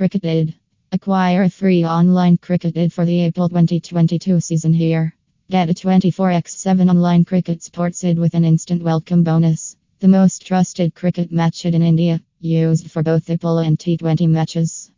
Cricket Acquire three online cricket for the IPL 2022 season here. Get a 24x7 online cricket sports id with an instant welcome bonus. The most trusted cricket match in India, used for both IPL and T20 matches.